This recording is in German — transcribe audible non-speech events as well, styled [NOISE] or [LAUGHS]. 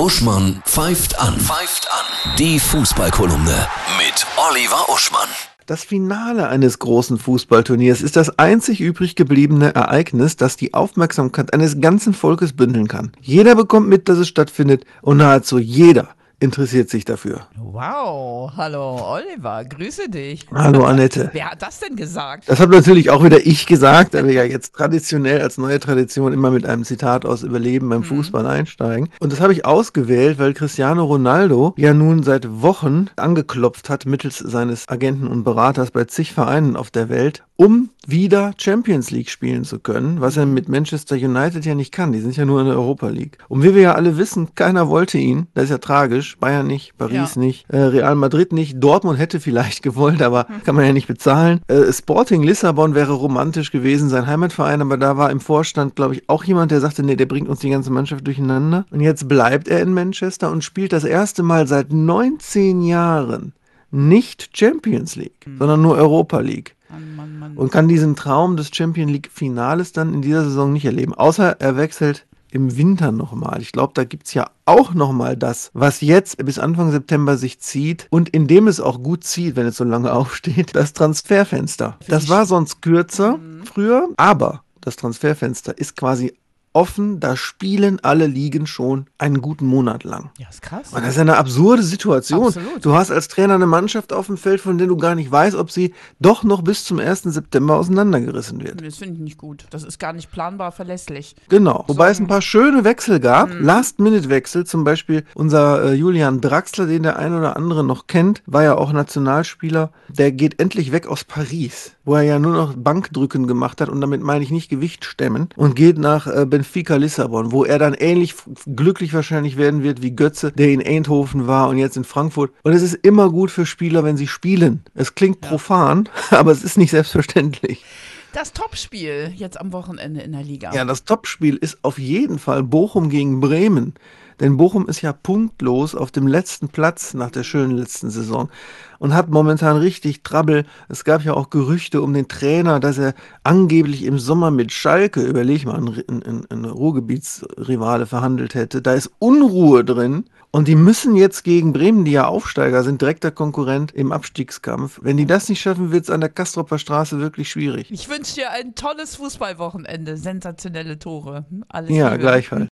Uschmann pfeift an. Pfeift an. Die Fußballkolumne mit Oliver Uschmann. Das Finale eines großen Fußballturniers ist das einzig übrig gebliebene Ereignis, das die Aufmerksamkeit eines ganzen Volkes bündeln kann. Jeder bekommt mit, dass es stattfindet und nahezu jeder interessiert sich dafür. Wow, hallo Oliver, grüße dich. Hallo Annette. Wer hat das denn gesagt? Das habe natürlich auch wieder ich gesagt, da wir ja jetzt traditionell als neue Tradition immer mit einem Zitat aus Überleben beim Fußball einsteigen. Und das habe ich ausgewählt, weil Cristiano Ronaldo ja nun seit Wochen angeklopft hat mittels seines Agenten und Beraters bei zig Vereinen auf der Welt, um wieder Champions League spielen zu können, was er mit Manchester United ja nicht kann. Die sind ja nur in der Europa League. Und wie wir ja alle wissen, keiner wollte ihn. Das ist ja tragisch. Bayern nicht, Paris Ja. nicht, äh, Real Madrid nicht, Dortmund hätte vielleicht [LAUGHS] gewollt, aber kann man ja nicht bezahlen. Äh, Sporting Lissabon wäre romantisch gewesen, sein Heimatverein, aber da war im Vorstand, glaube ich, auch jemand, der sagte, nee, der bringt uns die ganze Mannschaft durcheinander. Und jetzt bleibt er in Manchester und spielt das erste Mal seit 19 Jahren nicht Champions League, sondern nur Europa League Mann, Mann, Mann. und kann diesen Traum des Champion League Finales dann in dieser Saison nicht erleben. Außer er wechselt im Winter nochmal. Ich glaube, da gibt's ja auch nochmal das, was jetzt bis Anfang September sich zieht und in dem es auch gut zieht, wenn es so lange [LAUGHS] aufsteht, das Transferfenster. Das war sonst kürzer früher, aber das Transferfenster ist quasi offen, da spielen alle Ligen schon einen guten Monat lang. ja, ist krass. Und das ist eine absurde Situation. Absolut. Du hast als Trainer eine Mannschaft auf dem Feld, von der du gar nicht weißt, ob sie doch noch bis zum 1. September auseinandergerissen wird. Das finde ich nicht gut. Das ist gar nicht planbar verlässlich. Genau. Wobei es ein paar schöne Wechsel gab. Last-Minute-Wechsel, zum Beispiel unser äh, Julian Draxler, den der ein oder andere noch kennt, war ja auch Nationalspieler. Der geht endlich weg aus Paris, wo er ja nur noch Bankdrücken gemacht hat und damit meine ich nicht Gewicht stemmen und geht nach äh, Benfica Lissabon, wo er dann ähnlich glücklich wahrscheinlich werden wird wie Götze, der in Eindhoven war und jetzt in Frankfurt. Und es ist immer gut für Spieler, wenn sie spielen. Es klingt profan, [LAUGHS] aber es ist nicht selbstverständlich. Das Topspiel jetzt am Wochenende in der Liga. Ja, das Topspiel ist auf jeden Fall Bochum gegen Bremen. Denn Bochum ist ja punktlos auf dem letzten Platz nach der schönen letzten Saison und hat momentan richtig Trouble. Es gab ja auch Gerüchte um den Trainer, dass er angeblich im Sommer mit Schalke, überleg mal, ein, Ruhrgebietsrivale verhandelt hätte. Da ist Unruhe drin. Und die müssen jetzt gegen Bremen, die ja Aufsteiger sind, direkter Konkurrent im Abstiegskampf. Wenn die das nicht schaffen, wird es an der Kastropper Straße wirklich schwierig. Ich wünsche dir ein tolles Fußballwochenende. Sensationelle Tore. Alles Ja, Liebe. gleichfalls.